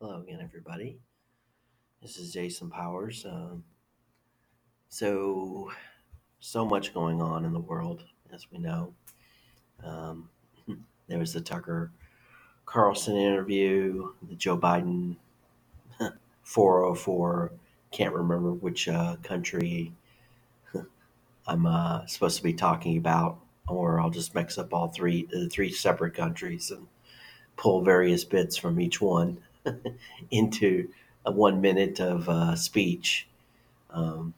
Hello again, everybody. This is Jason Powers. Um, so, so much going on in the world, as we know. Um, there was the Tucker Carlson interview, the Joe Biden 404. Can't remember which uh, country I'm uh, supposed to be talking about, or I'll just mix up all three, the three separate countries, and pull various bits from each one into a one minute of uh, speech. Um,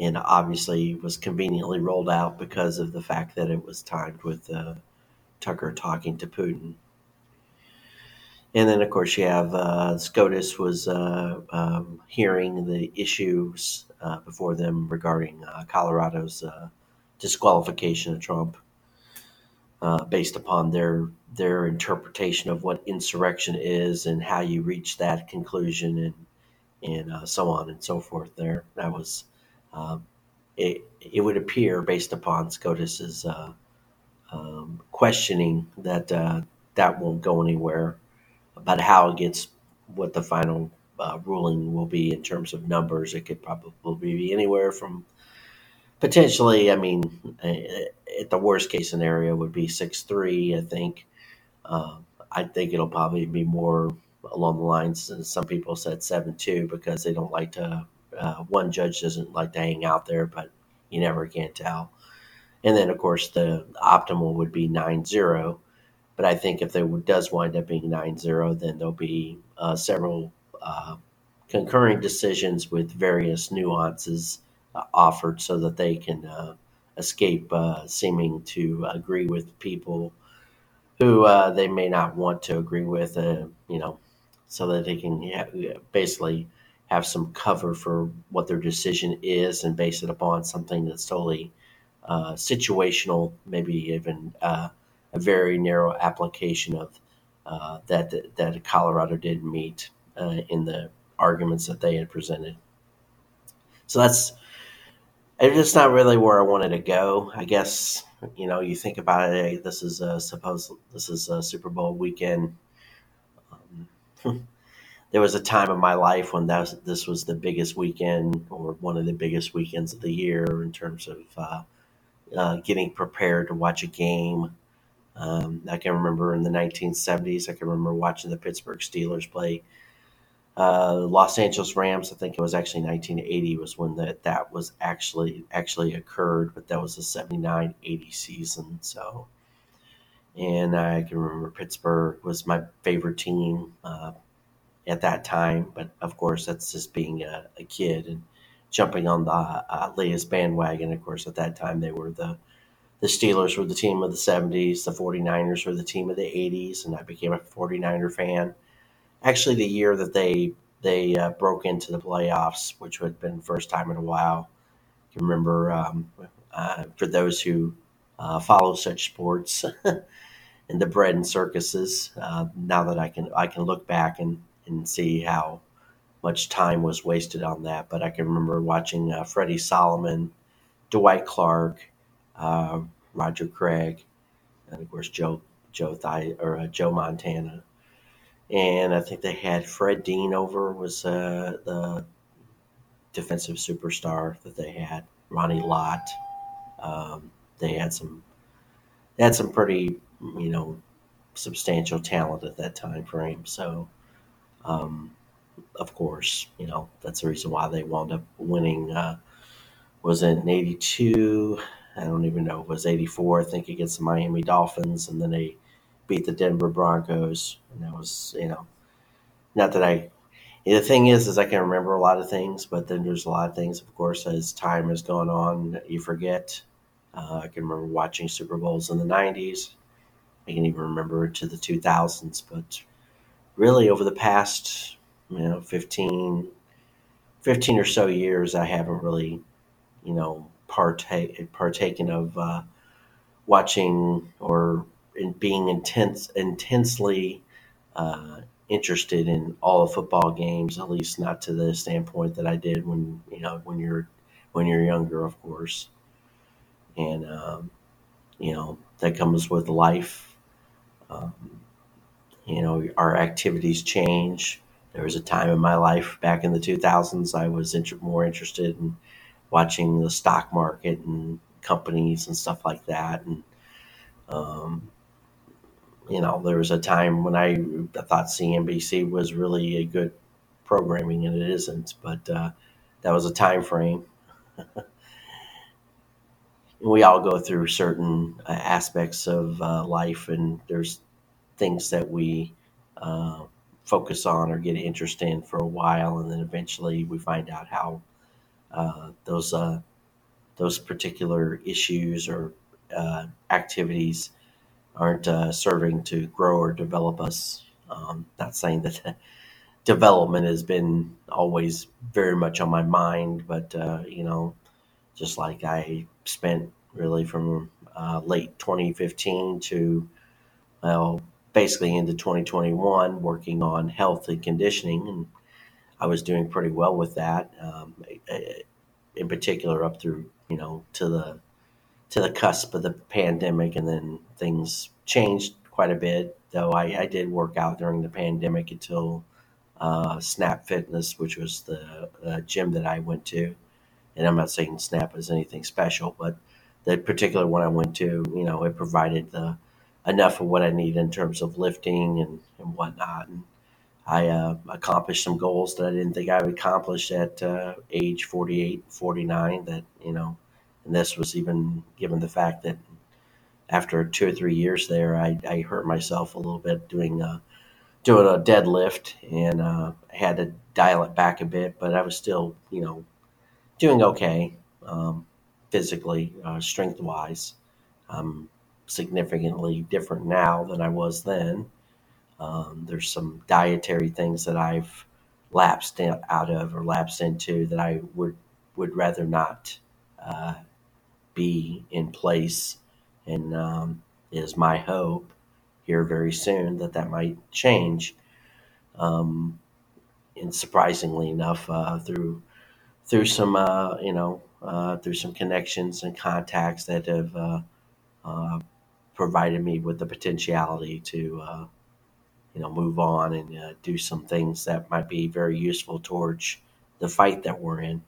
and obviously was conveniently rolled out because of the fact that it was timed with uh, Tucker talking to Putin. And then, of course, you have uh, SCOTUS was uh, um, hearing the issues uh, before them regarding uh, Colorado's uh, disqualification of Trump, uh, based upon their their interpretation of what insurrection is and how you reach that conclusion, and and so on and so forth. There, that was um, it. It would appear, based upon SCOTUS's um, questioning, that that won't go anywhere but how it gets what the final uh, ruling will be in terms of numbers. It could probably be anywhere from potentially, I mean, at the worst case scenario would be 6 3, I think. Uh, I think it'll probably be more along the lines, some people said 7 2 because they don't like to, uh, one judge doesn't like to hang out there, but you never can tell. And then, of course, the optimal would be 9 0 but I think if there does wind up being 9 0, then there'll be uh, several uh, concurring decisions with various nuances uh, offered so that they can uh, escape uh, seeming to agree with people who uh, they may not want to agree with, you know, so that they can basically have some cover for what their decision is and base it upon something that's totally situational, maybe even a very narrow application of uh, that that Colorado did meet uh, in the arguments that they had presented. So that's it's just not really where I wanted to go. I guess you know you think about it. Hey, this is a suppose this is a Super Bowl weekend. Um, there was a time in my life when that was, this was the biggest weekend or one of the biggest weekends of the year in terms of uh, uh getting prepared to watch a game um, I can remember in the 1970s, I can remember watching the Pittsburgh Steelers play uh, Los Angeles Rams. I think it was actually 1980 was when that that was actually actually occurred, but that was the 79-80 season. So, and I can remember Pittsburgh was my favorite team uh, at that time. But of course, that's just being a, a kid and jumping on the uh, latest bandwagon. Of course, at that time they were the the Steelers were the team of the 70s, the 49ers were the team of the 80s, and I became a 49er fan. Actually, the year that they they uh, broke into the playoffs, which had been the first time in a while. Can remember um, uh, for those who uh, follow such sports and the bread and circuses. Uh, now that I can I can look back and, and see how much time was wasted on that, but I can remember watching uh, Freddie Solomon, Dwight Clark, uh, Roger Craig, and of course Joe Joe or Joe Montana, and I think they had Fred Dean over was uh, the defensive superstar that they had. Ronnie Lott. Um, they had some they had some pretty you know substantial talent at that time frame. So, um, of course, you know that's the reason why they wound up winning. Uh, was in '82 I don't even know. It was 84, I think, against the Miami Dolphins. And then they beat the Denver Broncos. And that was, you know, not that I. The thing is, is I can remember a lot of things, but then there's a lot of things, of course, as time has gone on, you forget. Uh, I can remember watching Super Bowls in the 90s. I can even remember to the 2000s. But really, over the past, you know, 15, 15 or so years, I haven't really, you know, partake partaken of uh, watching or in being intense intensely uh, interested in all the football games, at least not to the standpoint that I did when you know when you're when you're younger, of course. And um, you know that comes with life. Um, you know, our activities change. There was a time in my life back in the 2000s I was inter- more interested in watching the stock market and companies and stuff like that. And, um, you know, there was a time when I, I thought CNBC was really a good programming, and it isn't. But uh, that was a time frame. we all go through certain uh, aspects of uh, life, and there's things that we uh, focus on or get interested in for a while, and then eventually we find out how uh, those uh, those particular issues or uh, activities aren't serving to grow or develop us. Um, not saying that development has been always very much on my mind, but you know, just like I spent really from uh, late 2015 to well, basically into 2021, working on health and conditioning, and I was doing pretty well with that. Um, in particular, up through you know to the to the cusp of the pandemic, and then things changed quite a bit. Though I, I did work out during the pandemic until uh, Snap Fitness, which was the uh, gym that I went to and I'm not saying Snap is anything special, but the particular one I went to, you know, it provided the enough of what I need in terms of lifting and, and whatnot. And I uh, accomplished some goals that I didn't think I would accomplish at uh, age 48, 49. That, you know, and this was even given the fact that after two or three years there, I, I hurt myself a little bit doing a, doing a deadlift and uh, had to dial it back a bit, but I was still, you know, doing okay um, physically, uh, strength wise. I'm significantly different now than I was then. Um, there's some dietary things that I've lapsed out of or lapsed into that I would would rather not uh, be in place, and um, is my hope here very soon that that might change. Um, and surprisingly enough, uh, through through some uh, you know uh, through some connections and contacts that have uh, uh provided me with the potentiality to uh, you know move on and do some things that might be very useful towards the fight that we're in.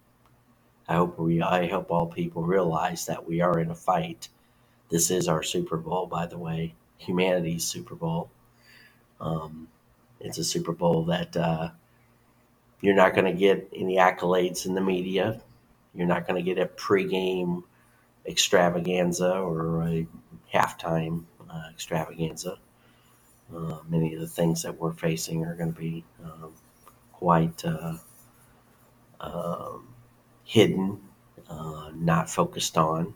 I hope we I hope all people realize that we are in a fight. This is our Super Bowl, by the way, humanity's Super Bowl. Um, it's a Super Bowl that you're not going to get any accolades in the media. You're not going to get a pregame extravaganza or a halftime uh, extravaganza. Uh, many of the things that we're facing are going to be um, quite uh, um, hidden, uh, not focused on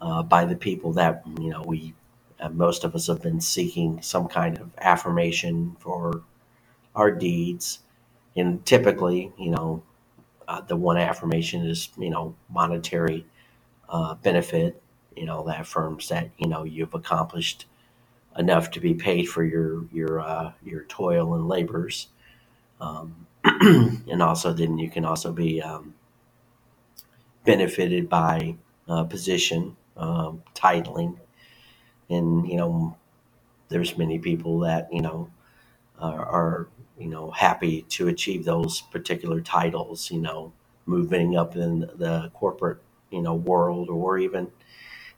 uh, by the people that you know we. Uh, most of us have been seeking some kind of affirmation for our deeds and typically, you know, uh, the one affirmation is, you know, monetary uh, benefit. You know, that affirms that you know you've accomplished enough to be paid for your your uh, your toil and labors, um, and also then you can also be um, benefited by uh, position, um, titling, and you know, there's many people that you know are, are you know happy to achieve those particular titles you know moving up in the corporate you know world or even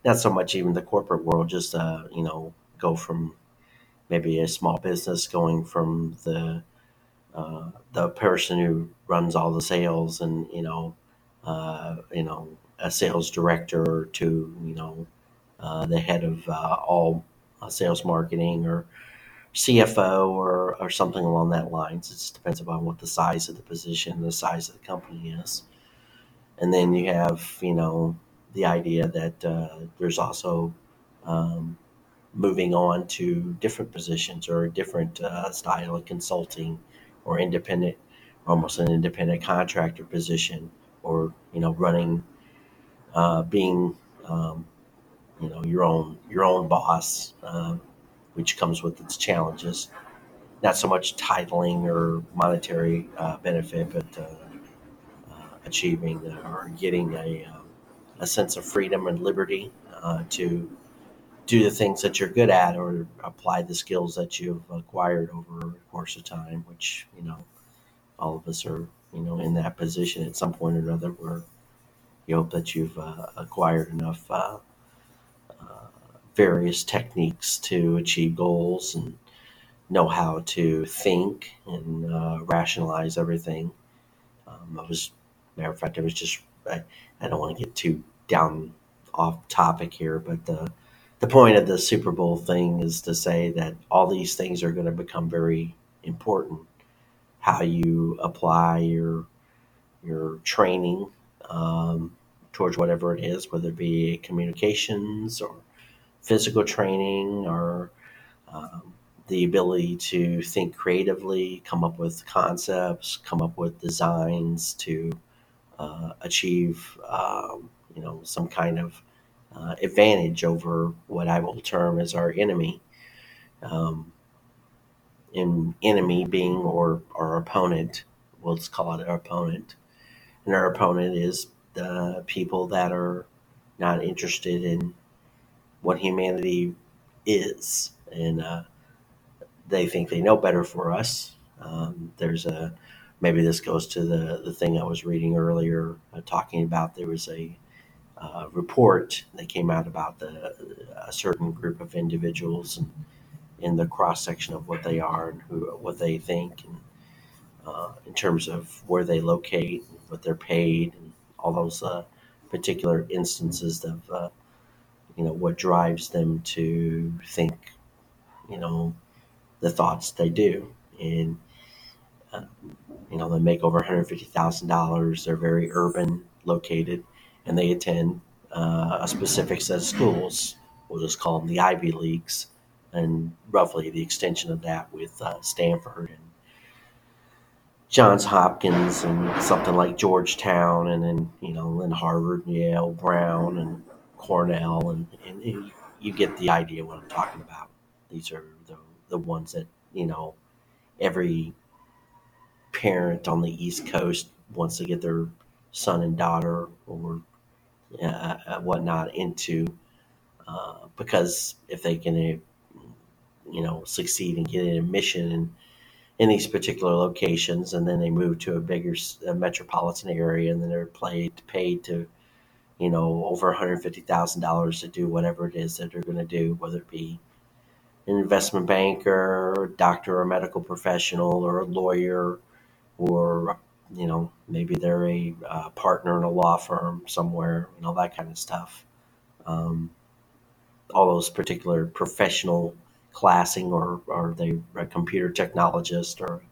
not so much even the corporate world just uh you know go from maybe a small business going from the uh, the person who runs all the sales and you know uh, you know a sales director to you know uh, the head of uh, all uh, sales marketing or CFO or, or something along that lines. It just depends upon what the size of the position, the size of the company is. And then you have, you know, the idea that uh, there's also um, moving on to different positions or a different uh, style of consulting or independent, almost an independent contractor position or, you know, running, uh, being, um, you know, your own, your own boss. Um, which comes with its challenges. Not so much titling or monetary uh, benefit, but uh, uh, achieving or getting a, um, a sense of freedom and liberty uh, to do the things that you're good at or apply the skills that you've acquired over the course of time, which, you know, all of us are, you know, in that position at some point or another where you hope that you've uh, acquired enough uh, uh, various techniques to achieve goals and know how to think and uh, rationalize everything. Um, I was, matter of fact, I was just, I, I don't want to get too down off topic here, but the the point of the Super Bowl thing is to say that all these things are going to become very important. How you apply your your training um, towards whatever it is, whether it be communications or physical training or um, the ability to think creatively, come up with concepts, come up with designs to uh, achieve, um, you know, some kind of uh, advantage over what I will term as our enemy. Um, in enemy being or our opponent, we'll just call it our opponent. And our opponent is the people that are not interested in what humanity is. And uh, they think they know better for us. Um, there's a maybe this goes to the, the thing I was reading earlier, uh, talking about there was a uh, report that came out about the, a certain group of individuals and in the cross section of what they are and who, what they think, and uh, in terms of where they locate, and what they're paid, and all those uh, particular instances of uh, you know what drives them to think, you know, the thoughts they do, and uh, you know they make over one hundred fifty thousand dollars. They're very urban located and they attend uh, a specific set of schools. We'll just call them the Ivy Leagues, and roughly the extension of that with uh, Stanford and Johns Hopkins and something like Georgetown, and then you know, then Harvard, Yale, Brown, and Cornell, and, and, and you get the idea what I'm talking about. These are the the ones that you know every parent on the East Coast wants to get their son and daughter or uh, uh, whatnot into uh, because if they can, you know, succeed and get an admission in, in these particular locations, and then they move to a bigger metropolitan area, and then they're paid paid to, you know, over one hundred fifty thousand dollars to do whatever it is that they're going to do, whether it be an investment banker, or doctor, or medical professional, or a lawyer, or you know, maybe they're a uh, partner in a law firm somewhere, and all that kind of stuff. Um, all those particular professional classing, or are they a computer technologist, or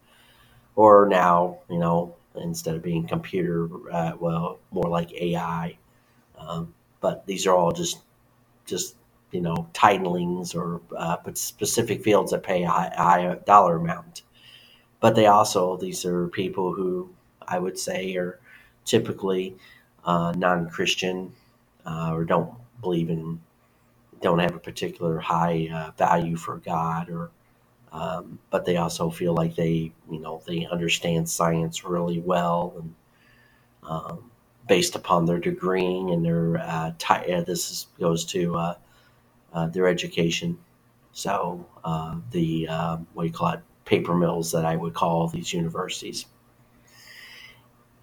or now, you know, instead of being computer, uh, well, more like AI. Um, but these are all just just you know titlings or uh, specific fields that pay a high, dollar amount. But they also these are people who I would say, are typically uh, non-Christian uh, or don't believe in, don't have a particular high uh, value for God, or um, but they also feel like they, you know, they understand science really well, and um, based upon their degree and their uh, uh, this is, goes to uh, their education. So the what do you call it? Paper mills that I would call these universities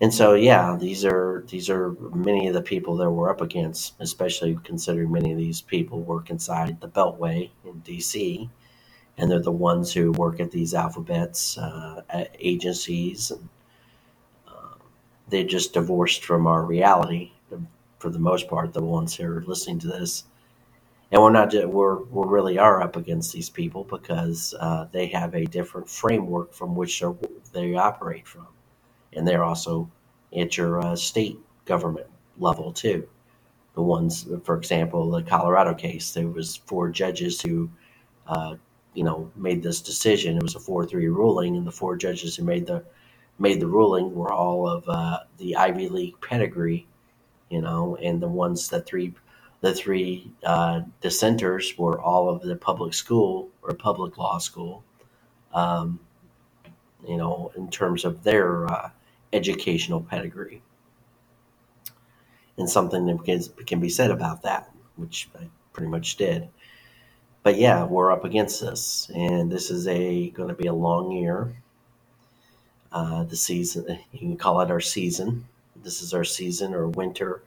and so yeah these are these are many of the people that we're up against especially considering many of these people work inside the beltway in dc and they're the ones who work at these alphabets uh, agencies. And uh, they're just divorced from our reality for the most part the ones who are listening to this. And we're not we're we really are up against these people because uh, they have a different framework from which they operate from and they're also at your uh, state government level too. The ones, for example, the Colorado case, there was four judges who, uh, you know, made this decision. It was a four-three ruling, and the four judges who made the made the ruling were all of uh, the Ivy League pedigree, you know, and the ones the three the three uh, dissenters were all of the public school or public law school. Um, you know, in terms of their uh, educational pedigree. And something that can, be said about that, which I pretty much did. but yeah, we're up against this, and this is a going to be a long year. Uh, the season, you can call it our season. This is our season or winter.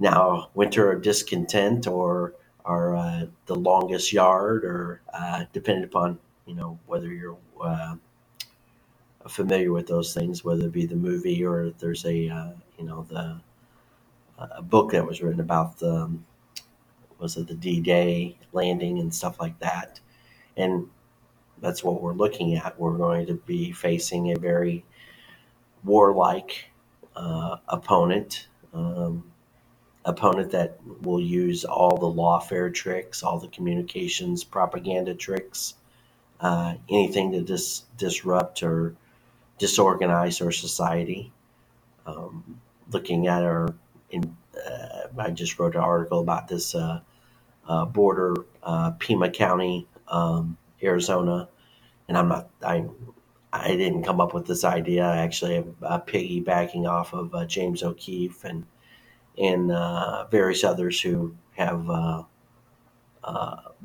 Now, winter of discontent or our uh, the longest yard, or uh, depending upon you know whether you're uh, familiar with those things, whether it be the movie or there's a uh, you know the a book that was written about the um, was it the D-Day landing and stuff like that, and that's what we're looking at. We're going to be facing a very warlike uh, opponent, um, opponent that will use all the lawfare tricks, all the communications propaganda tricks, uh, anything to dis- disrupt or disorganize our society. Um, looking at our, in, uh, I just wrote an article about this uh, uh, border, uh, Pima County, um, Arizona, and I'm not, I, I didn't come up with this idea. I actually am uh, piggybacking off of uh, James O'Keefe and and various others who have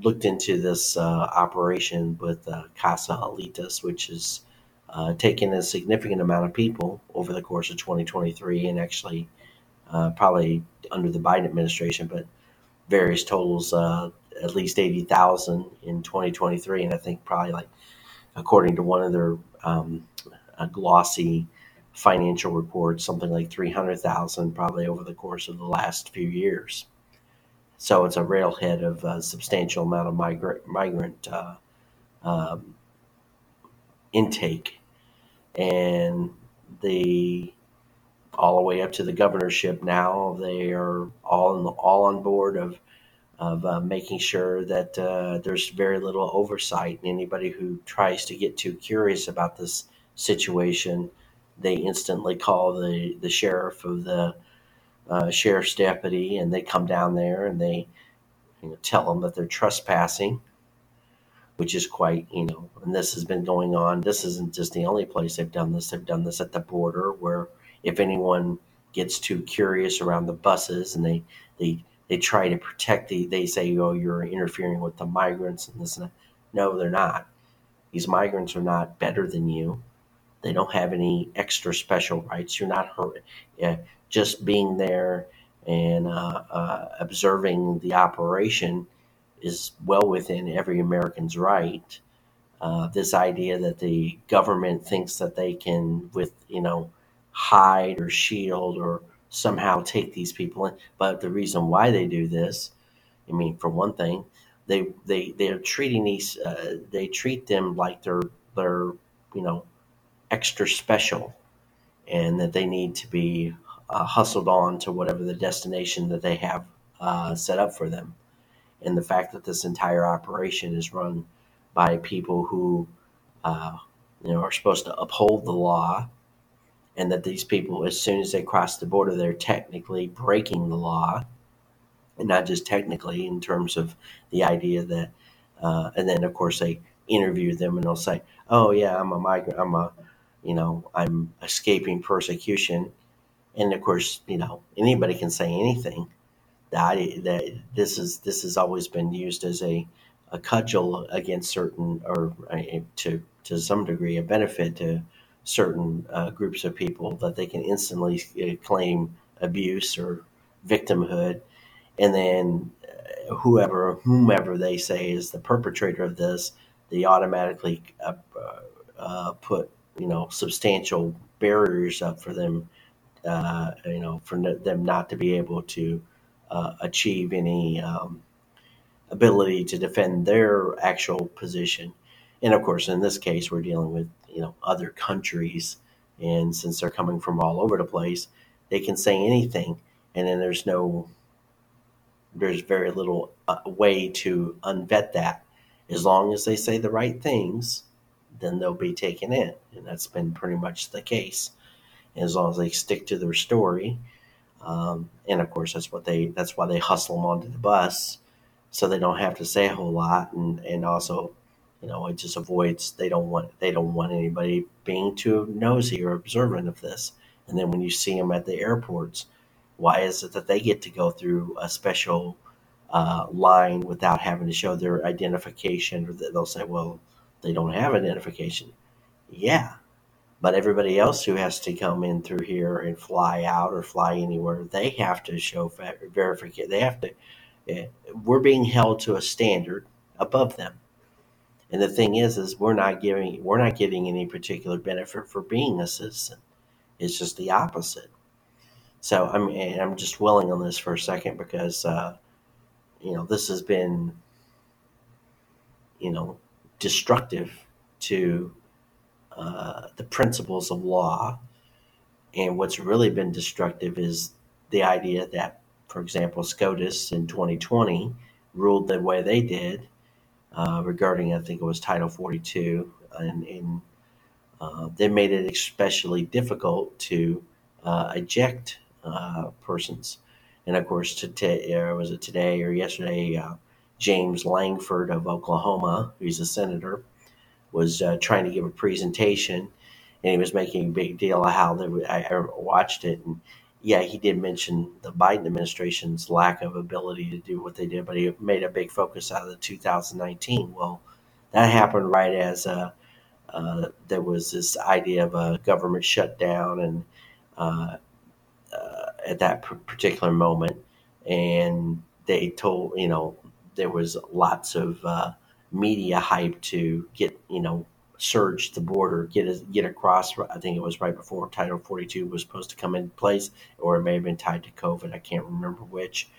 looked into this operation with Casa Alitas, which is taken a significant amount of people over the course of 2023 and actually probably under the Biden administration, but various totals at least 80,000 in 2023. And I think probably like, according to one of their um, glossy financial reports, something like 300,000 probably over the course of the last few years. So it's a railhead of a substantial amount of migrant, migrant uh, um, intake. And the all the way up to the governorship now, they are all the, all on board of of uh, making sure that uh, there's very little oversight. And anybody who tries to get too curious about this situation, they instantly call the, the sheriff of the uh, sheriff's deputy, and they come down there and they you know, tell them that they're trespassing, which is quite, you know, and this has been going on. This isn't just the only place they've done this. They've done this at the border, where if anyone gets too curious around the buses and they they they try to protect the they say oh you're interfering with the migrants and this and that no they're not these migrants are not better than you they don't have any extra special rights you're not hurt yeah, just being there and uh, uh, observing the operation is well within every american's right uh, this idea that the government thinks that they can with you know hide or shield or somehow take these people in. But the reason why they do this, I mean, for one thing, they they they're treating these uh, they treat them like they're they're you know extra special, and that they need to be uh, hustled on to whatever the destination that they have uh, set up for them. And the fact that this entire operation is run by people who uh, you know are supposed to uphold the law and that these people, as soon as they cross the border, they're technically breaking the law, and not just technically in terms of the idea that, uh, and then of course they interview them and they'll say, "Oh yeah, I'm a migrant. I'm a, you know, I'm escaping persecution," and of course, you know, anybody can say anything. That that this is this has always been used as a a cudgel against certain or uh, to to some degree a benefit to certain uh, groups of people that they can instantly uh, claim abuse or victimhood, and then uh, whoever whomever they say is the perpetrator of this, they automatically uh, uh, put you know substantial barriers up for them, you know, for them not to be able to achieve any um, ability to defend their actual position. And of course, in this case, we're dealing with you know other countries, and since they're coming from all over the place, they can say anything, and then there's no there's very little uh, way to unvet that. As long as they say the right things, then they'll be taken in, and that's been pretty much the case. And as long as they stick to their story, um, and of course that's what they that's why they hustle them onto the bus, so they don't have to say a whole lot, and and also you know, it just avoids they don't want they don't want anybody being too nosy or observant of this. And then when you see them at the airports, why is it that they get to go through a special uh, line without having to show their identification, or they'll say, "Well, they don't have identification." Yeah, but everybody else who has to come in through here and fly out or fly anywhere, they have to show verification. They have to. Eh, we're being held to a standard above them. And the thing is, is we're not giving, we're not getting any particular benefit for being a citizen. It's just the opposite. So I'm, I'm just willing on this for a second because, uh, you know, this has been, you know, destructive to uh, the principles of law. And what's really been destructive is the idea that, for example, SCOTUS in 2020 ruled the way they did uh, regarding, I think it was Title 42, and, and uh, they made it especially difficult to uh, eject uh, persons. And of course, today, or was it today or yesterday, James Lankford of Oklahoma, who's a senator, was uh, trying to give a presentation, and he was making a big deal of how they. I, watched it, and yeah, he did mention the Biden administration's lack of ability to do what they did, but he made a big focus out of the 2019. Well, that happened right as uh, uh, there was this idea of a government shutdown, and uh, uh at that particular moment, and they told you know there was lots of uh, media hype to get you know surge the border, get get across. I think it was right before Title 42 was supposed to come into place, or it may have been tied to COVID. I can't remember which,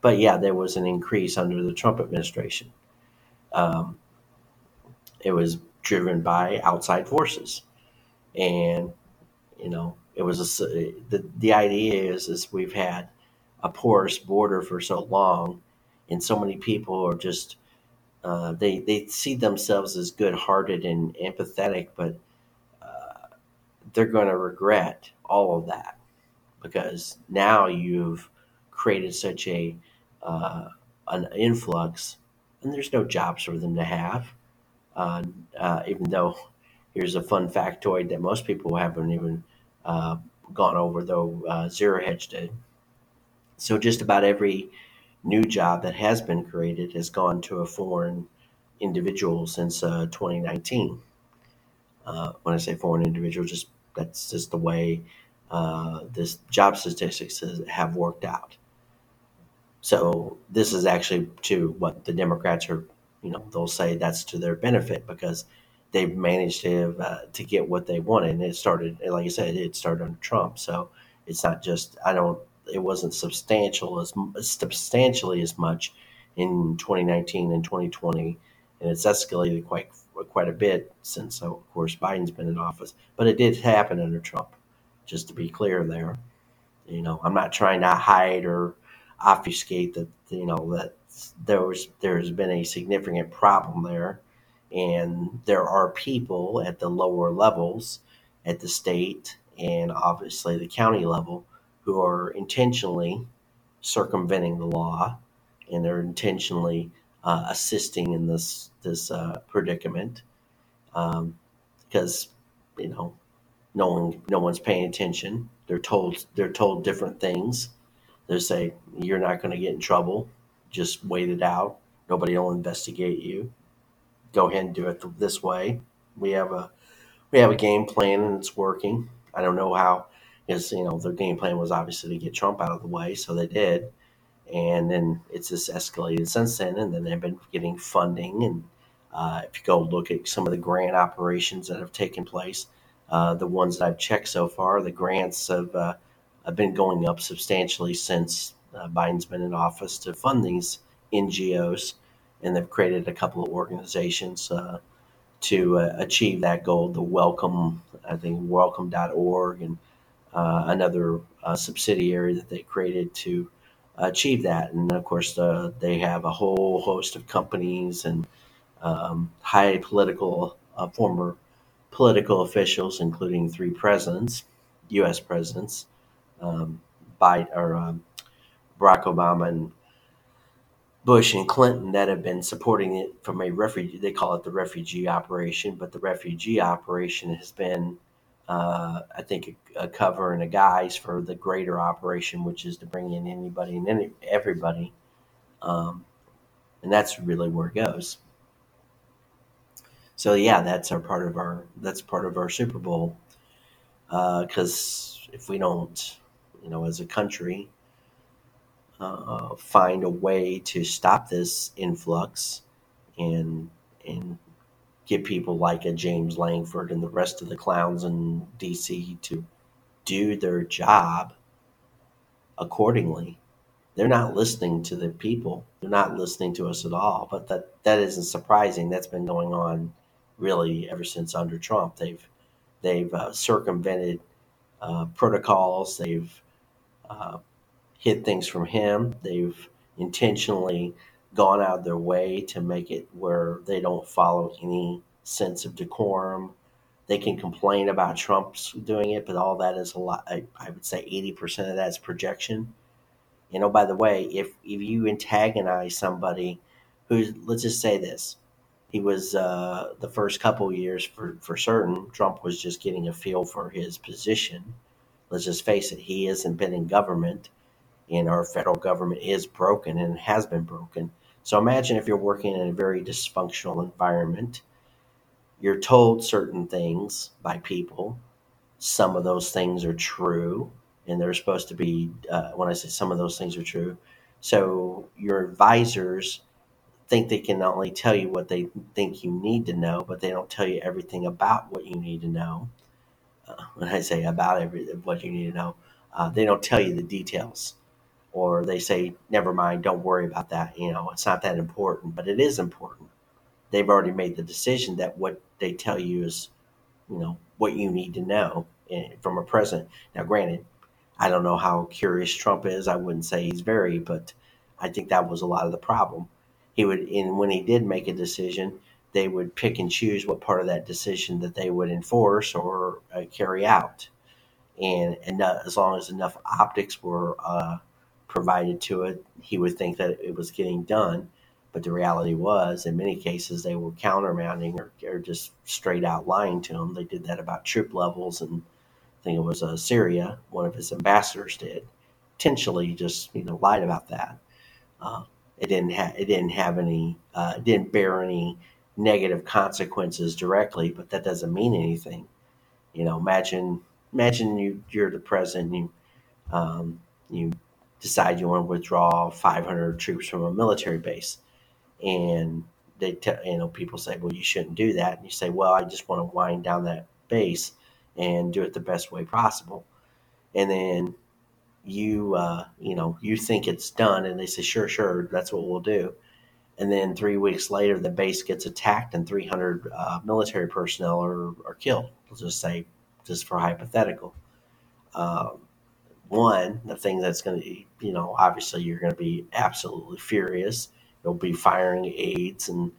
but yeah, there was an increase under the Trump administration. Um, it was driven by outside forces, and you know it was a, the the idea is is we've had a porous border for so long, and so many people are just uh, they they see themselves as good-hearted and empathetic, but uh, they're going to regret all of that because now you've created such a uh, an influx, and there's no jobs for them to have. Uh, uh, even though here's a fun factoid that most people haven't even gone over, though Zero Hedge did. So just about every new job that has been created has gone to a foreign individual since uh, 2019. Uh, when I say foreign individual, just that's just the way uh, this job statistics have worked out. So this is actually to what the Democrats are, you know, they'll say that's to their benefit because they've managed to uh, to get what they wanted. And it started, like I said, it started under Trump. So it's not just I don't it wasn't substantial as substantially as much in 2019 and 2020, and it's escalated quite quite a bit since, of course, Biden's been in office. But it did happen under Trump. Just to be clear, there, you know, I'm not trying to hide or obfuscate that you know that there was there's been a significant problem there, and there are people at the lower levels, at the state and obviously the county level who are intentionally circumventing the law and they're intentionally uh, assisting in this this uh, predicament um, because you know no one no one's paying attention. They're told they're told different things. They say you're not going to get in trouble. Just wait it out. Nobody will investigate you. Go ahead and do it this way. We have a we have a game plan and it's working. I don't know how because you know their game plan was obviously to get Trump out of the way, so they did, and then it's just escalated since then, and then they've been getting funding, and uh, if you go look at some of the grant operations that have taken place, uh, the ones that I've checked so far, the grants have, uh, have been going up substantially since uh, Biden's been in office to fund these NGOs, and they've created a couple of organizations uh, to uh, achieve that goal. The Welcome, I think, Welcome.org and another uh, subsidiary that they created to achieve that. And of course, uh, they have a whole host of companies and um, high political, uh, former political officials, including three presidents, U.S. presidents, um, or um, Barack Obama and Bush and Clinton that have been supporting it from a refugee. They call it the refugee operation, but the refugee operation has been uh, I think a, a, cover and a guise for the greater operation, which is to bring in anybody and any, everybody Um, and that's really where it goes. So yeah, that's our part of our that's part of our Super Bowl. Because uh, if we don't, you know, as a country, uh, find a way to stop this influx and and get people like a James Lankford and the rest of the clowns in DC to do their job accordingly. They're not listening to the people. They're not listening to us at all. But that that isn't surprising. That's been going on really ever since under Trump. They've they've uh, circumvented uh, protocols. They've uh, hid things from him. They've intentionally gone out of their way to make it where they don't follow any sense of decorum. They can complain about Trump's doing it, but all that is a lot. I, I would say 80% of that is projection. You know, by the way, if, if you antagonize somebody who's, let's just say this, he was uh, the first couple years for, for certain, Trump was just getting a feel for his position. Let's just face it, he hasn't been in government, and our federal government is broken and has been broken. So imagine if you're working in a very dysfunctional environment. You're told certain things by people. Some of those things are true, and they're supposed to be, uh, when I say some of those things are true. So your advisors think they can not only tell you what they think you need to know, but they don't tell you everything about what you need to know. Uh, when I say about every what you need to know, uh, they don't tell you the details or they say, never mind, don't worry about that. You know, it's not that important, but it is important. They've already made the decision that what they tell you is, you know, what you need to know eh, from a president. Now, granted, I don't know how curious Trump is. I wouldn't say he's very, but I think that was a lot of the problem. He would, and when he did make a decision, they would pick and choose what part of that decision that they would enforce or uh, carry out. And, and uh, as long as enough optics were uh, provided to it, he would think that it was getting done. But the reality was, in many cases, they were countermanding or, or just straight out lying to him. They did that about troop levels, and I think it was uh, Syria. One of his ambassadors did intentionally just you know lied about that. Uh, it didn't have it didn't have any uh, didn't bear any negative consequences directly, but that doesn't mean anything. You know, imagine imagine you you're the president, you um, you decide you want to withdraw 500 troops from a military base, and they tell you know people say, well, you shouldn't do that, and you say, well, I just want to wind down that base and do it the best way possible, and then you uh, you know you think it's done, and they say, sure, sure, that's what we'll do. And then three weeks later, the base gets attacked, and 300 uh, military personnel are, are killed. Let's just say, just for hypothetical. Um, one, the thing that's going to, you know, obviously you're going to be absolutely furious. You'll be firing aides and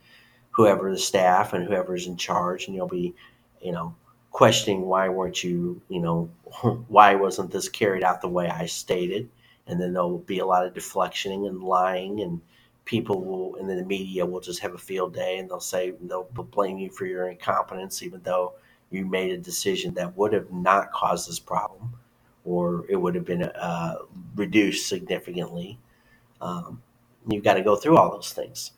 whoever the staff and whoever's in charge, and you'll be, you know, questioning why weren't you, you know, why wasn't this carried out the way I stated? And then there'll be a lot of deflectioning and lying, and people will, and then the media will just have a field day, and they'll say they'll blame you for your incompetence, even though you made a decision that would have not caused this problem or it would have been uh, reduced significantly. Um, you've got to go through all those things,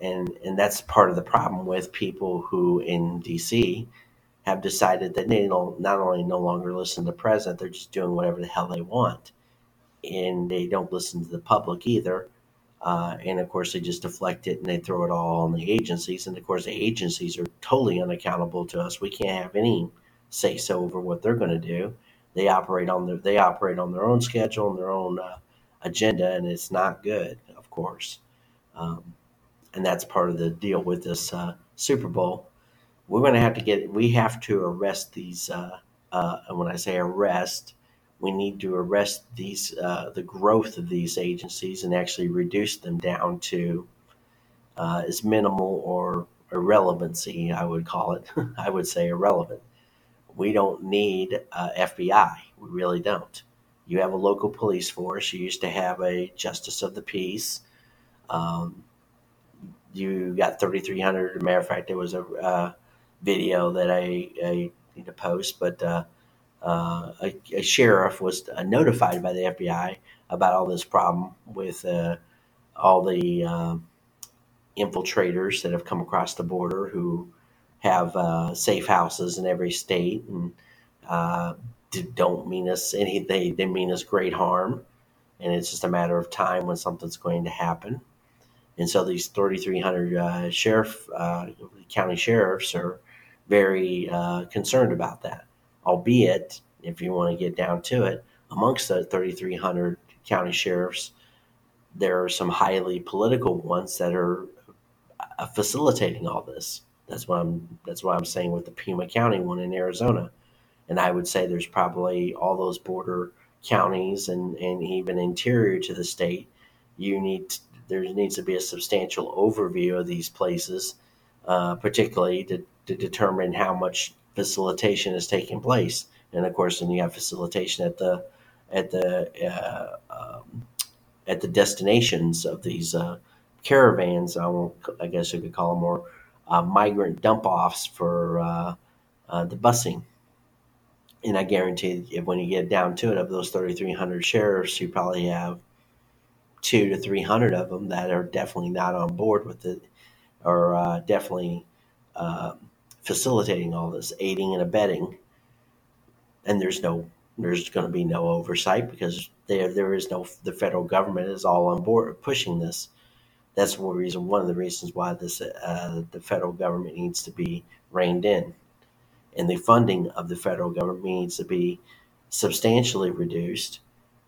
and and that's part of the problem with people who in DC have decided that they don't not only no longer listen to the president, they're just doing whatever the hell they want, and they don't listen to the public either. Uh, and of course, they just deflect it and they throw it all on the agencies. And of course, the agencies are totally unaccountable to us. We can't have any say so over what they're going to do they operate on their they operate on their own schedule and their own uh, agenda, and it's not good, of course. Um, and that's part of the deal with this uh, Super Bowl. We're going to have to get we have to arrest these. Uh, uh, and when I say arrest, we need to arrest these uh, the growth of these agencies and actually reduce them down to uh, as minimal or irrelevancy. I would call it. I would say irrelevant we don't need uh, FBI. We really don't. You have a local police force. You used to have a justice of the peace. Um, you got 3,300. As a matter of fact, there was a uh, video that I, I, need to post, but uh, uh a, a, sheriff was notified by the FBI about all this problem with uh, all the uh, infiltrators that have come across the border who have uh, safe houses in every state and uh, don't mean us any they, they mean us great harm and it's just a matter of time when something's going to happen and so these 3,300 uh, sheriff uh, county sheriffs are very uh, concerned about that. Albeit, if you want to get down to it, amongst the 3,300 county sheriffs, there are some highly political ones that are uh, facilitating all this. That's what I'm. That's what I'm saying with the Pima County one in Arizona, and I would say there's probably all those border counties and, and even interior to the state. You need there needs to be a substantial overview of these places, uh, particularly to, to determine how much facilitation is taking place. And of course, then you have facilitation at the at the uh, um, at the destinations of these uh, caravans. I I guess you could call them more uh, migrant dump offs for the busing. And I guarantee, if when you get down to it, of those 3,300 sheriffs, you probably have two to three hundred of them that are definitely not on board with it, or uh, definitely uh, facilitating all this, aiding and abetting. And there's no, there's going to be no oversight because there there is no the federal government is all on board pushing this. That's one reason, one of the reasons why this uh, the federal government needs to be reined in, and the funding of the federal government needs to be substantially reduced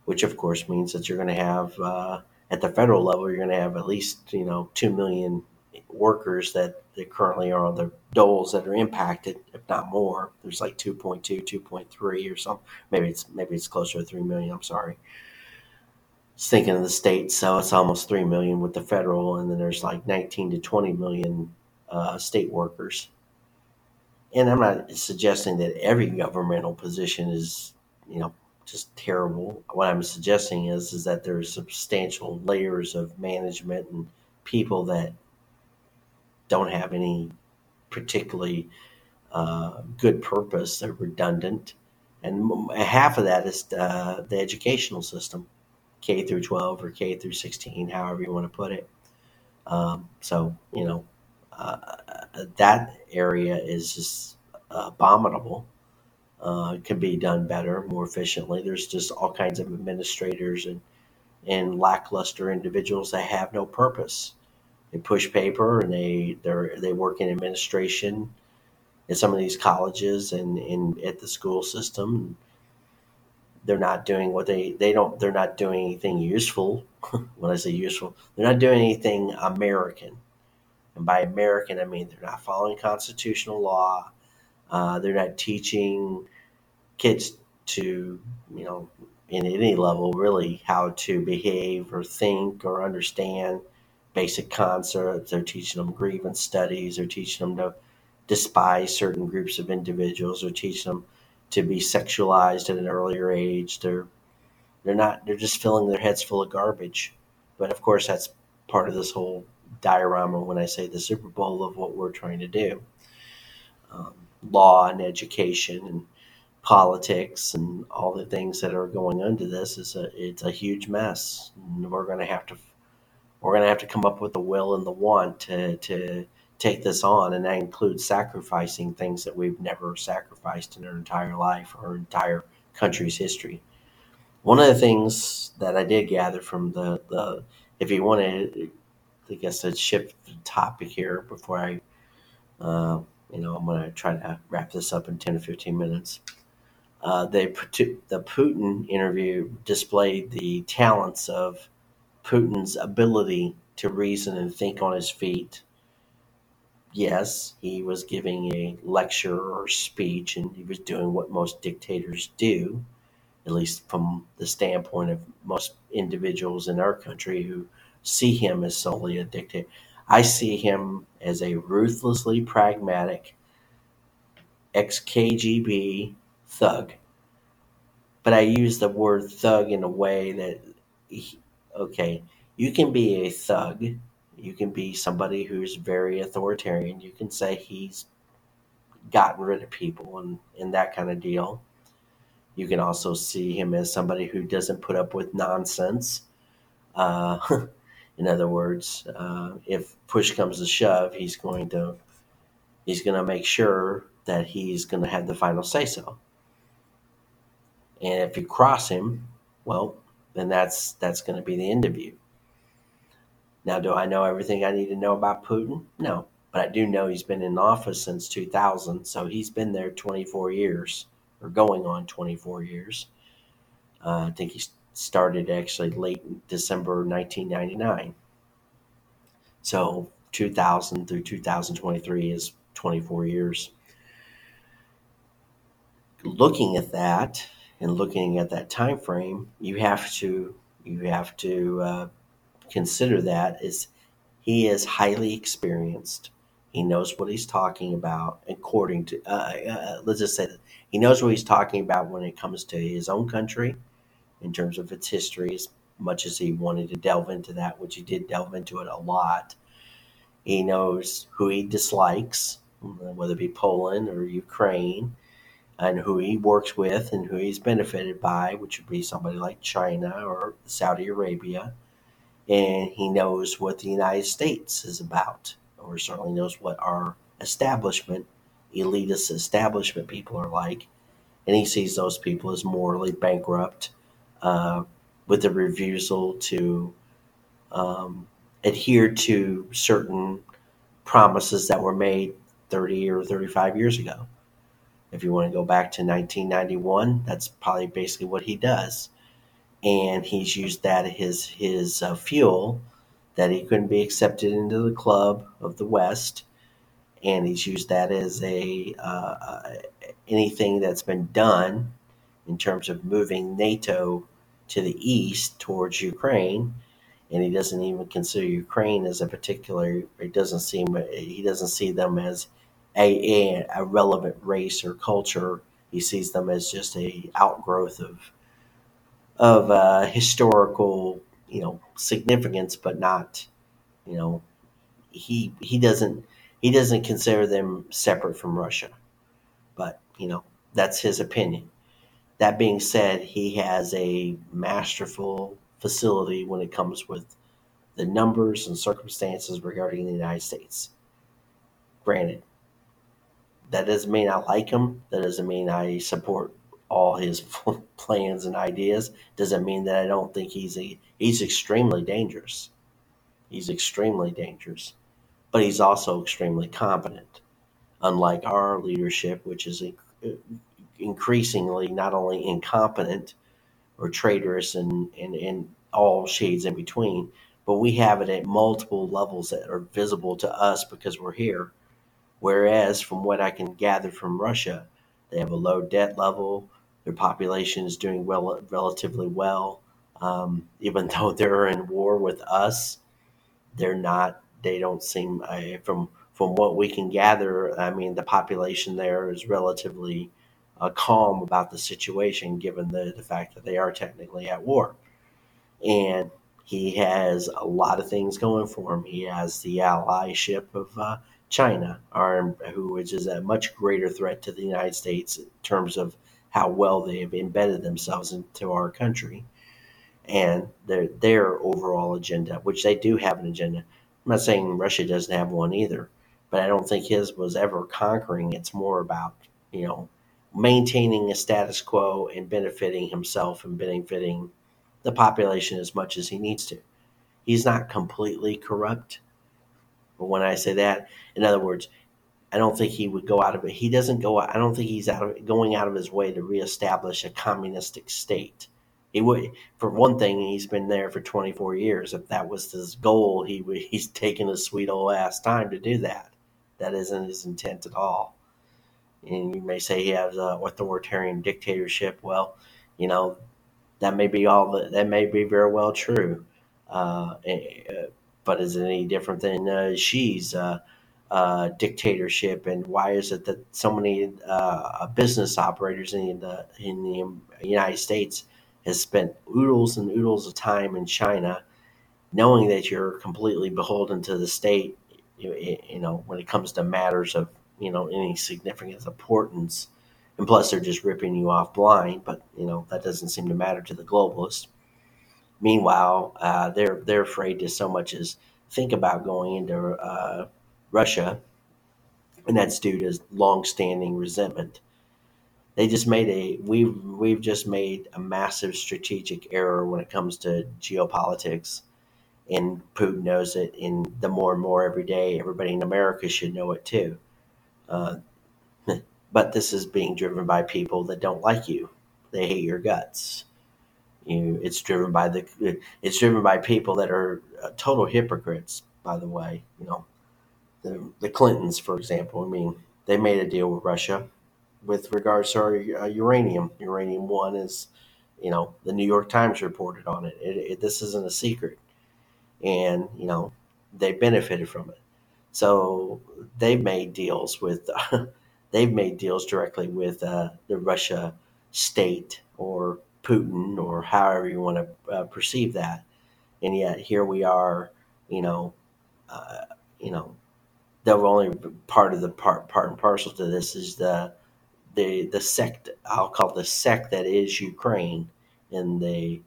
which of course means that you're going to have uh, at the federal level you're going to have at least you know two million workers that, that currently are on the doles that are impacted if not more. There's like 2.2 2.3 or something maybe it's maybe it's closer to 3 million i'm sorry thinking of the states so it's almost 3 million with the federal and then there's like 19 to 20 million uh, state workers and i'm not suggesting that every governmental position is you know just terrible. What I'm suggesting is is that there's substantial layers of management and people that don't have any particularly uh, good purpose. They're redundant, and half of that is uh, the educational system, K through 12 or K through 16, however you want to put it. Um, so you know uh, that area is just abominable uh, can be done better, more efficiently. There's just all kinds of administrators and and lackluster individuals that have no purpose. They push paper and they they they work in administration at some of these colleges and in at the school system. They're not doing what they they don't they're not doing anything useful. when I say useful, they're not doing anything American. And by American, I mean they're not following constitutional law. Uh, they're not teaching kids to, you know, in any level, really, how to behave or think or understand basic concepts. They're teaching them grievance studies. They're teaching them to despise certain groups of individuals. They're teaching them to be sexualized at an earlier age. They're they're not. They're just filling their heads full of garbage. But of course, that's part of this whole diorama when I say the Super Bowl of what we're trying to do. Um, law and education and politics and all the things that are going into this is a it's a huge mess. And we're going to have to we're going to have to come up with the will and the want to to take this on, and that includes sacrificing things that we've never sacrificed in our entire life or entire country's history. One of the things that I did gather from the the if you want to, I guess, to shift the topic here before I, uh, you know, I'm going to try to wrap this up in ten or fifteen minutes uh, they the Putin interview displayed the talents of Putin's ability to reason and think on his feet. Yes, he was giving a lecture or speech, and he was doing what most dictators do, at least from the standpoint of most individuals in our country who see him as solely a dictator. I see him as a ruthlessly pragmatic ex KGB thug. But I use the word thug in a way that, okay, you can be a thug. You can be somebody who's very authoritarian. You can say he's gotten rid of people and, and that kind of deal. You can also see him as somebody who doesn't put up with nonsense. Uh, In other words, uh, if push comes to shove, he's going to he's going to make sure that he's going to have the final say so. And if you cross him, well, then that's that's going to be the end of you. Now, do I know everything I need to know about Putin? No, but I do know he's been in office since 2000, so he's been there 24 years, or going on 24 years. Uh, I think he started actually late December 1999. So 2000 through 2023 is 24 years. Looking at that and looking at that time frame, you have to you have to uh, consider that is he is highly experienced. He knows what he's talking about. According to, uh, uh, let's just say he knows what he's talking about when it comes to his own country, in terms of its history, as much as he wanted to delve into that, which he did delve into it a lot. He knows who he dislikes, whether it be Poland or Ukraine, and who he works with and who he's benefited by, which would be somebody like China or Saudi Arabia and he knows what the United States is about, or certainly knows what our establishment, elitist establishment people are like, and he sees those people as morally bankrupt, uh, with a refusal to um, adhere to certain promises that were made 30 or 35 years ago. If you want to go back to 1991, that's probably basically what he does and he's used that his his uh, fuel that he couldn't be accepted into the club of the West, and he's used that as a uh, uh, anything that's been done in terms of moving NATO to the east towards Ukraine, and he doesn't even consider Ukraine as a particular. It doesn't seem he doesn't see them as a, a, a relevant race or culture. He sees them as just a outgrowth of of uh, historical, you know, significance, but not, you know, he he doesn't he doesn't consider them separate from Russia. But you know, that's his opinion. That being said, he has a masterful facility when it comes with the numbers and circumstances regarding the United States. Granted, that doesn't mean I like him. That doesn't mean I support all his plans and ideas doesn't mean that I don't think he's a he's extremely dangerous. He's extremely dangerous, but he's also extremely competent. Unlike our leadership, which is increasingly not only incompetent or traitorous and, and, and all shades in between, but we have it at multiple levels that are visible to us because we're here. Whereas, from what I can gather from Russia, they have a low debt level, their population is doing well, relatively well. Um, even though they're in war with us, they're not. They don't seem uh, from from what we can gather. I mean, the population there is relatively uh, calm about the situation, given the, the fact that they are technically at war. And he has a lot of things going for him. He has the allyship of uh, China, who is a much greater threat to the United States in terms of how well they have embedded themselves into our country and their their overall agenda, which they do have an agenda. I'm not saying Russia doesn't have one either, but I don't think his was ever conquering. It's more about you know maintaining a status quo and benefiting himself and benefiting the population as much as he needs to. He's not completely corrupt. But when I say that, in other words, I don't think he would go out of it. He doesn't go. I don't think he's out of going out of his way to reestablish a communistic state. He would, for one thing, he's been there for 24 years. If that was his goal, he he's taken a sweet old ass time to do that. That isn't his intent at all. And you may say he has an authoritarian dictatorship. Well, you know, that may be all that. That may be very well true. Uh, eh, eh, but is it any different than uh, Xi's? Uh, uh, dictatorship, and why is it that so many uh, business operators in the in the United States has spent oodles and oodles of time in China, knowing that you're completely beholden to the state. You, you know, when it comes to matters of you know any significant importance, and plus they're just ripping you off blind. But you know that doesn't seem to matter to the globalists. Meanwhile, uh, they're they're afraid to so much as think about going into uh, Russia, and that's due to long-standing resentment. They just made a we've we've just made a massive strategic error when it comes to geopolitics, and Putin knows it. And the more and more every day, everybody in America should know it too. Uh, but this is being driven by people that don't like you; they hate your guts you, it's driven by the it's driven by people that are uh, total hypocrites. By the way, you know, the the Clintons, for example. I mean, they made a deal with Russia with regards to our uh, uranium. Uranium one is, you know, the New York Times reported on it. It, it. This isn't a secret, and you know, they benefited from it. So they've made deals with. they've made deals directly with uh, the Russia state or Putin or however you want to uh, perceive that. And yet here we are, you know, uh, you know, the only part of the part part and parcel to this is the the the sect I'll call the sect that is Ukraine and the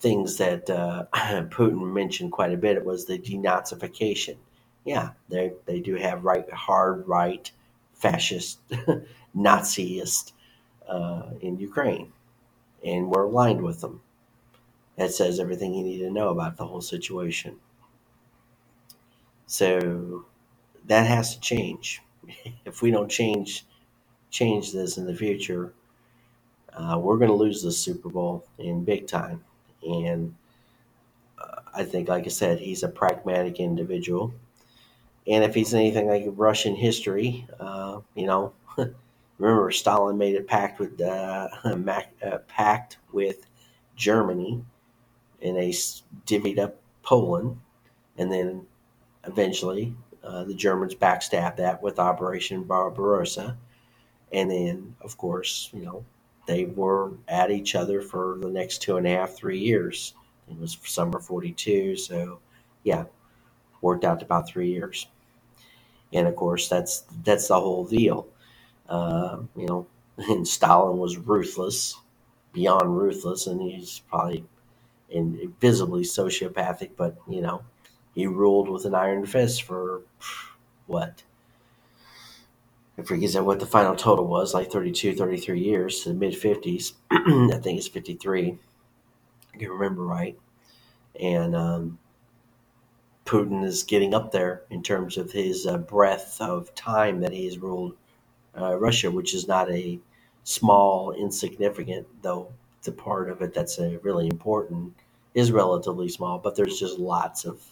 things that uh, Putin mentioned quite a bit. It was the denazification. Yeah, they they do have right hard right fascist Naziist uh, in Ukraine and we're aligned with them. That says everything you need to know about the whole situation. So that has to change. if we don't change change this in the future, uh, we're going to lose the Super Bowl in big time. And uh, I think, like I said, he's a pragmatic individual. And if he's anything like Russian history, uh, you know, Remember, Stalin made a pact with uh, a pact with Germany, and they divvied up Poland, and then eventually uh, the Germans backstabbed that with Operation Barbarossa, and then of course you know they were at each other for the next two and a half, three years. It was summer '42, so yeah, worked out to about three years. And of course, that's that's the whole deal. Uh, you know, and Stalin was ruthless, beyond ruthless, and he's probably and visibly sociopathic, but you know, he ruled with an iron fist for what? I forget what the final total was, like 32, 33 years the mid 50s. I think it's 53. I can remember right. And um, Putin is getting up there in terms of his uh, breadth of time that he has ruled uh, Russia, which is not a small, insignificant, though the part of it that's really important is relatively small. But there's just lots of,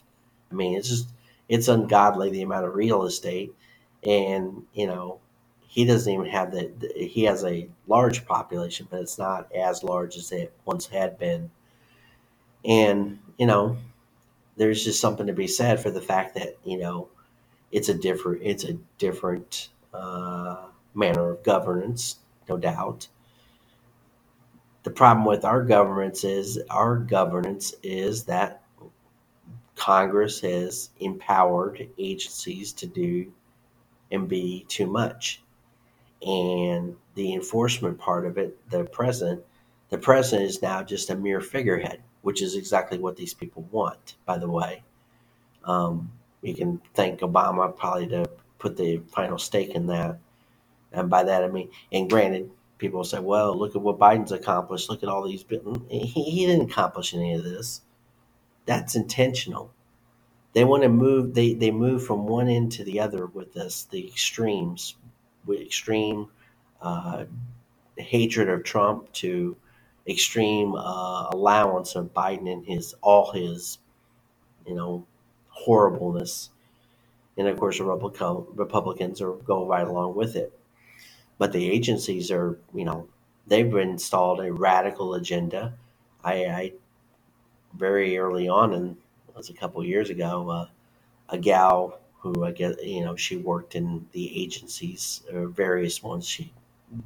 I mean, it's just it's ungodly the amount of real estate, and you know, he doesn't even have the, the he has a large population, but it's not as large as it once had been. And you know, there's just something to be said for the fact that you know it's a different it's a different uh, manner of governance, no doubt. The problem with our governance is our governance is that Congress has empowered agencies to do and be too much. And the enforcement part of it, the president, the president is now just a mere figurehead, which is exactly what these people want, by the way. Um, you can thank Obama probably to put the final stake in that. And by that I mean, and granted, people say, "Well, look at what Biden's accomplished. Look at all these." He, he didn't accomplish any of this. That's intentional. They want to move. They they move from one end to the other with this. The extremes, with extreme uh, hatred of Trump to extreme uh, allowance of Biden and his all his, you know, horribleness. And of course, the Republicans are going right along with it. But the agencies are, you know, they've installed a radical agenda. I, I very early on, and it was a couple years ago, uh, a gal who I guess you know she worked in the agencies or various ones. She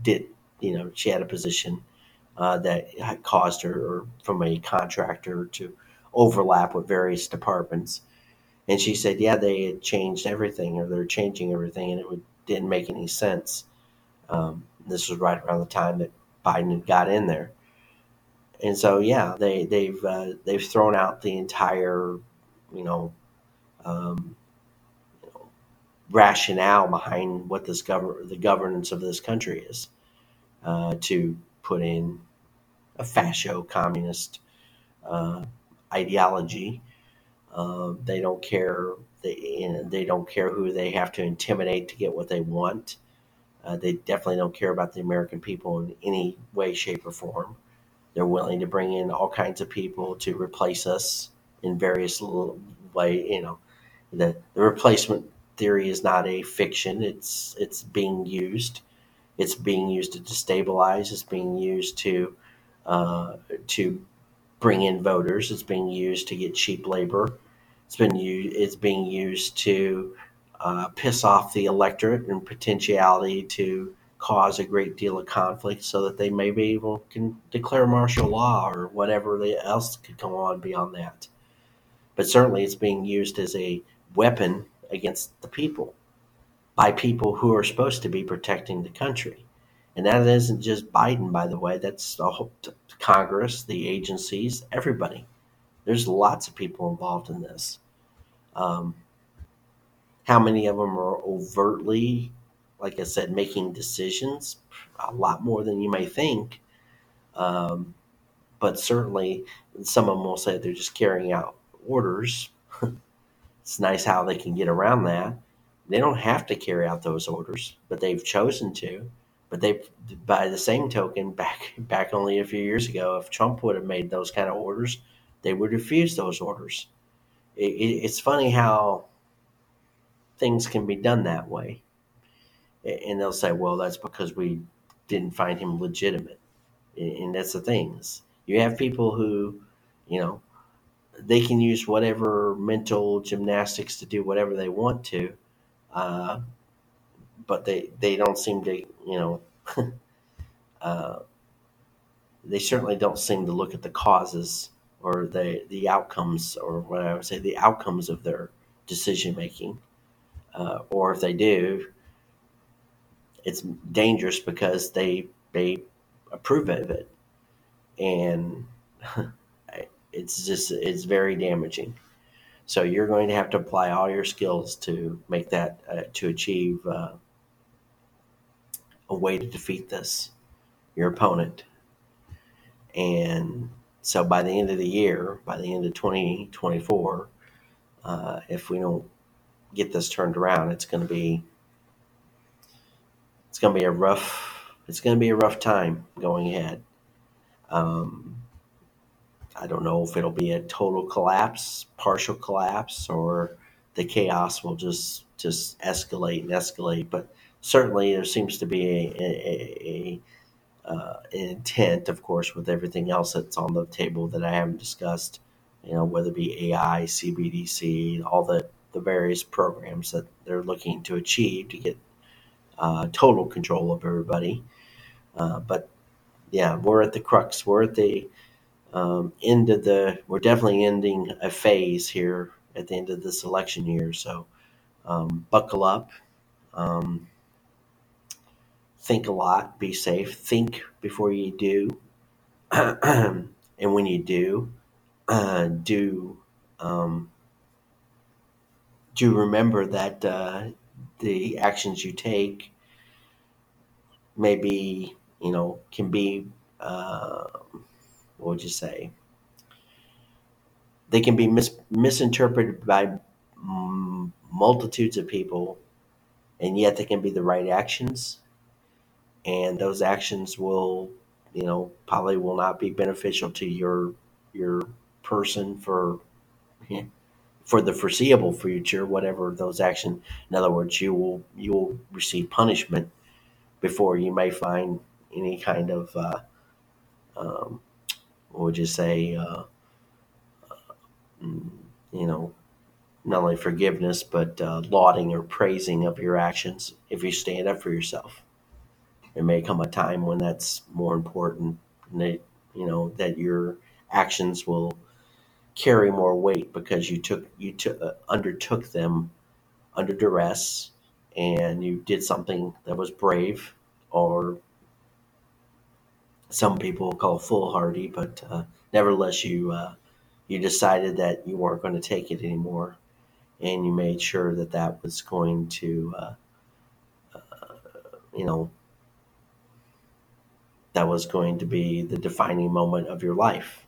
did, you know, she had a position uh, that caused her from a contractor to overlap with various departments. And she said, yeah, they had changed everything, or they're changing everything, and it would, didn't make any sense. Um, this was right around the time that Biden had got in there. And so yeah, they they've uh, they've thrown out the entire you know, um, rationale behind what this govern the governance of this country is uh, to put in a fascio communist uh, ideology. Uh, they don't care. They they don't care who they have to intimidate to get what they want. Uh, they definitely don't care about the American people in any way, shape, or form. They're willing to bring in all kinds of people to replace us in various little way. You know, the, the replacement theory is not a fiction. It's it's being used. It's being used to destabilize. It's being used to uh, to bring in voters. It's being used to get cheap labor. It's been. It's being used to uh, piss off the electorate and potentiality to cause a great deal of conflict so that they may be able can declare martial law or whatever else could go on beyond that. But certainly it's being used as a weapon against the people by people who are supposed to be protecting the country. And that isn't just Biden, by the way, that's the whole Congress, the agencies, everybody. There's lots of people involved in this. Um, how many of them are overtly, like I said, making decisions? A lot more than you may think. Um, but certainly, some of them will say they're just carrying out orders. it's nice how they can get around that. They don't have to carry out those orders, but they've chosen to. But they, by the same token, back back only a few years ago, if Trump would have made those kind of orders, they would refuse those orders. It, it, it's funny how things can be done that way. And they'll say, well, that's because we didn't find him legitimate. And that's the things. You have people who, you know, they can use whatever mental gymnastics to do whatever they want to, uh, but they, they don't seem to, you know, uh, they certainly don't seem to look at the causes or the, the outcomes, or what I would say, the outcomes of their decision making uh, or if they do, it's dangerous because they they approve of it, and it's just it's very damaging. So you're going to have to apply all your skills to make that uh, to achieve uh, a way to defeat this your opponent. And so by the end of the year, by the end of 2024, uh, if we don't get this turned around, it's going to be it's going to be a rough it's going to be a rough time going ahead. Um, I don't know if it'll be a total collapse, partial collapse, or the chaos will just just escalate and escalate. But certainly, there seems to be a, a, a uh, an intent, of course, with everything else that's on the table that I haven't discussed. You know, whether it be AI, CBDC, all the the various programs that they're looking to achieve to get uh, total control of everybody. Uh, but yeah, we're at the crux. We're at the um, end of the. We're definitely ending a phase here at the end of this election year. So um, buckle up. Um, think a lot. Be safe. Think before you do. and when you do, uh, do um, do remember that uh, the actions you take maybe you know can be uh, what would you say? They can be mis- misinterpreted by multitudes of people and yet they can be the right actions. And those actions will you know probably will not be beneficial to your your person for for the foreseeable future, whatever those actions. In other words, you will you will receive punishment before you may find any kind of uh, um, what would you say? Uh, mm, you know, not only forgiveness but uh, lauding or praising of your actions if you stand up for yourself. There may come a time when that's more important. That you know that your actions will carry more weight because you took you took uh, undertook them under duress and you did something that was brave or some people call foolhardy, but uh, nevertheless, you uh, you decided that you weren't going to take it anymore, and you made sure that that was going to, uh, you know, that was going to be the defining moment of your life.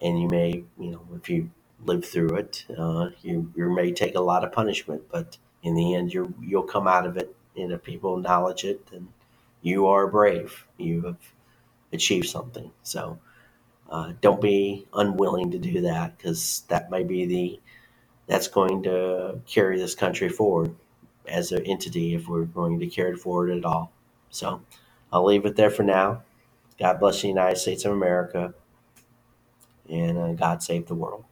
And you may, you know, if you live through it, uh, you you may take a lot of punishment, but in the end, you you'll come out of it, and if people acknowledge it, then you are brave. You have achieved something. So uh, don't be unwilling to do that because that may be the that's going to carry this country forward as an entity if we're going to carry it forward at all. So I'll leave it there for now. God bless the United States of America and uh, God save the world.